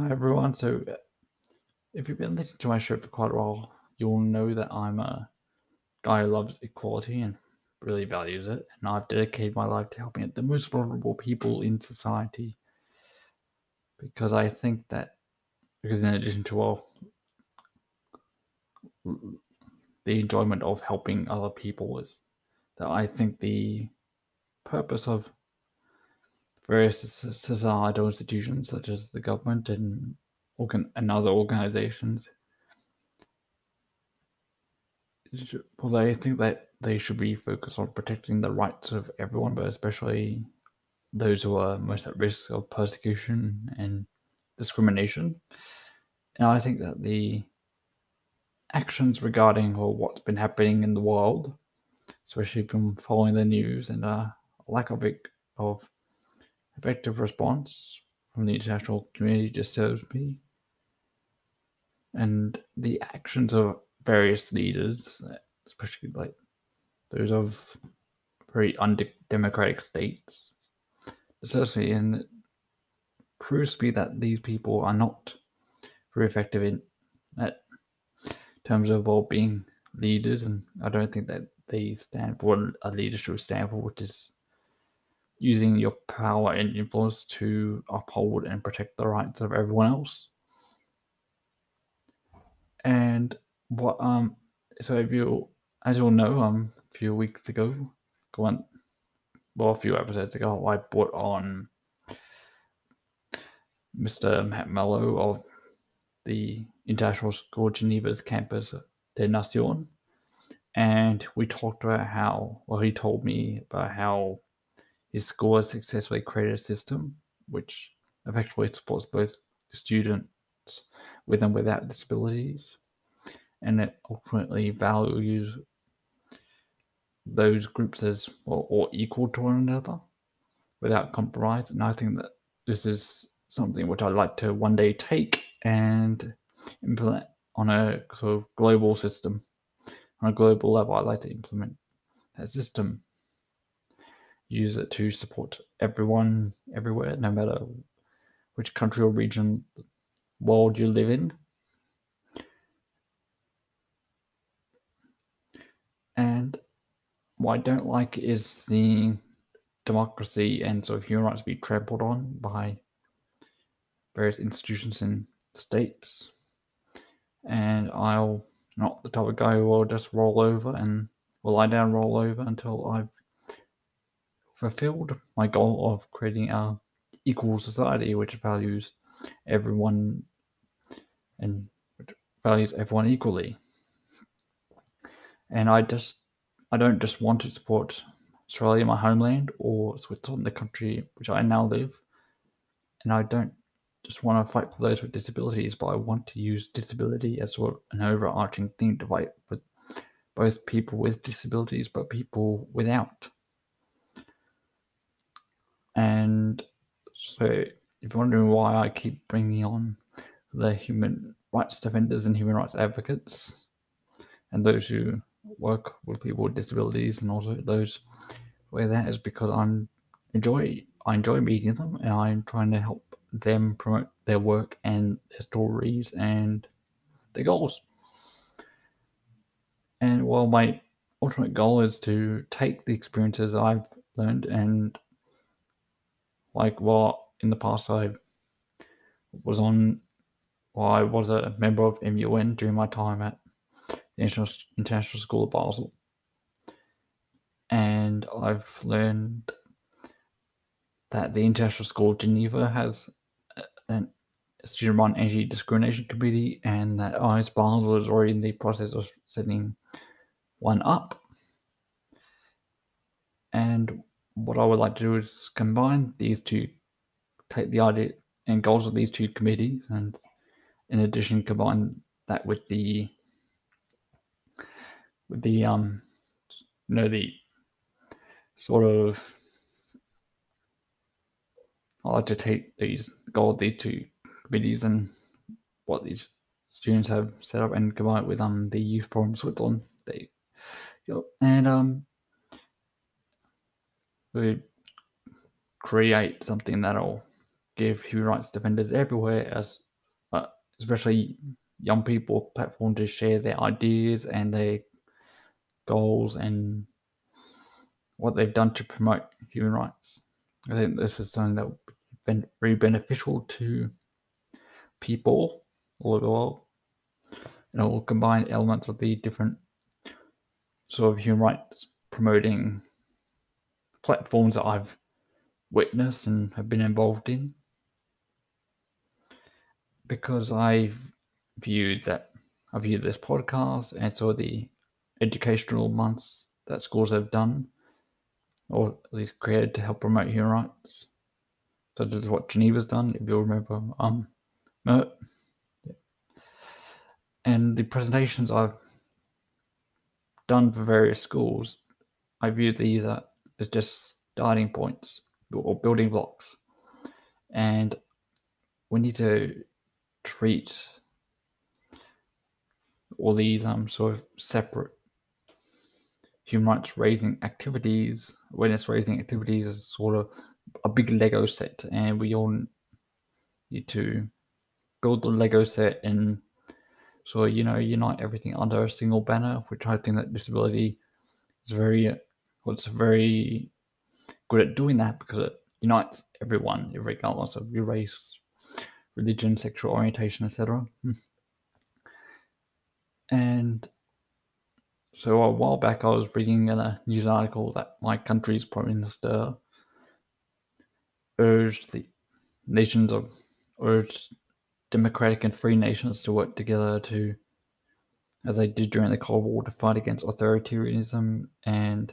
Hi everyone. So, uh, if you've been listening to my show for quite a while, you'll know that I'm a guy who loves equality and really values it. And I've dedicated my life to helping the most vulnerable people in society because I think that, because in addition to all the enjoyment of helping other people is that I think the purpose of various societal institutions such as the government and organ- and other organizations. Well I think that they should be focused on protecting the rights of everyone but especially those who are most at risk of persecution and discrimination. And I think that the actions regarding or what's been happening in the world especially from following the news and a lack of of effective response from the international community disturbs me. And the actions of various leaders, especially like those of very undemocratic states, disturbs me and proves to me that these people are not very effective in that terms of well being leaders and I don't think that they stand for what a leader should stand for, which is using your power and influence to uphold and protect the rights of everyone else. And what um so if you as you'll know, um a few weeks ago, go on well a few episodes ago, I brought on Mr. Matt Mello of the International School Geneva's campus des Nations. And we talked about how well he told me about how his school has successfully created a system which effectively supports both students with and without disabilities, and it ultimately values those groups as well, or equal to one another without compromise. And I think that this is something which I'd like to one day take and implement on a sort of global system. On a global level, I'd like to implement that system use it to support everyone everywhere, no matter which country or region, world you live in. And what I don't like is the democracy and sort of human rights be trampled on by various institutions and states. And I'll not the type of guy who will just roll over and will lie down, roll over until I've fulfilled my goal of creating a equal society which values everyone and values everyone equally. And I just I don't just want to support Australia, my homeland, or Switzerland, the country which I now live. And I don't just want to fight for those with disabilities, but I want to use disability as sort of an overarching thing to fight for both people with disabilities, but people without. And so, if you're wondering why I keep bringing on the human rights defenders and human rights advocates, and those who work with people with disabilities, and also those where that is because I'm enjoy I enjoy meeting them, and I'm trying to help them promote their work and their stories and their goals. And while my ultimate goal is to take the experiences I've learned and like what in the past I was on, well, I was a member of MUN during my time at the International School of Basel. And I've learned that the International School of Geneva has a student run anti discrimination committee, and that IS Basel is already in the process of setting one up. And what I would like to do is combine these two, take the idea and goals of these two committees, and in addition, combine that with the with the um, you know, the sort of I like to take these goals these two committees and what these students have set up and combine it with um the Youth Forum Switzerland. They, and um we create something that'll give human rights defenders everywhere as uh, especially young people, platform to share their ideas and their goals and what they've done to promote human rights. I think this is something that would be very beneficial to people all over the world. And it will combine elements of the different sort of human rights promoting platforms that I've witnessed and have been involved in. Because I've viewed that I viewed this podcast and saw the educational months that schools have done or at least created to help promote human rights. Such as what Geneva's done, if you'll remember. Um and the presentations I've done for various schools, I view these as just starting points or building blocks. And we need to treat all these um, sort of separate human rights raising activities, awareness raising activities is sort of a big Lego set, and we all need to build the Lego set and so you know unite everything under a single banner, which I think that disability is very it's very good at doing that because it unites everyone, regardless of your race, religion, sexual orientation, etc. Hmm. And so a while back, I was reading in a news article that my country's prime minister urged the nations of urged democratic and free nations to work together to, as they did during the Cold War, to fight against authoritarianism. And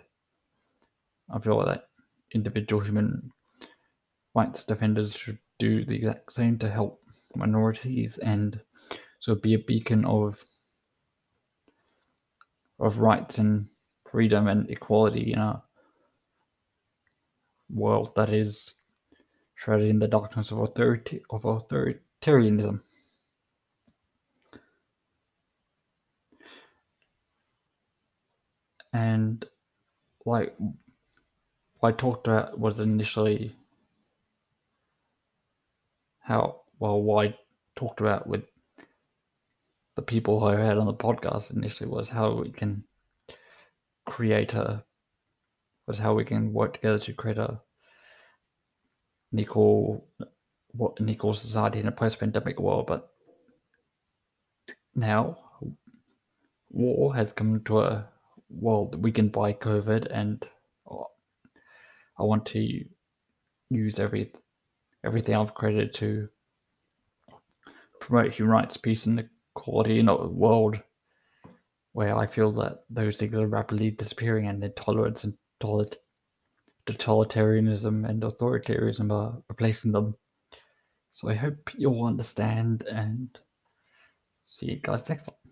I feel like individual human rights defenders should do the exact same to help minorities and so be a beacon of of rights and freedom and equality in a world that is shrouded in the darkness of authority of authoritarianism. And like I talked about was initially how well what I talked about with the people I had on the podcast initially was how we can create a was how we can work together to create a an equal what an equal society in a post-pandemic world but now war has come to a world weakened by covid and i want to use every everything i've created to promote human rights peace and equality in a world where I feel that those things are rapidly disappearing and intolerance and totalitarianism and authoritarianism are replacing them. So I hope you'll understand and see you guys next time.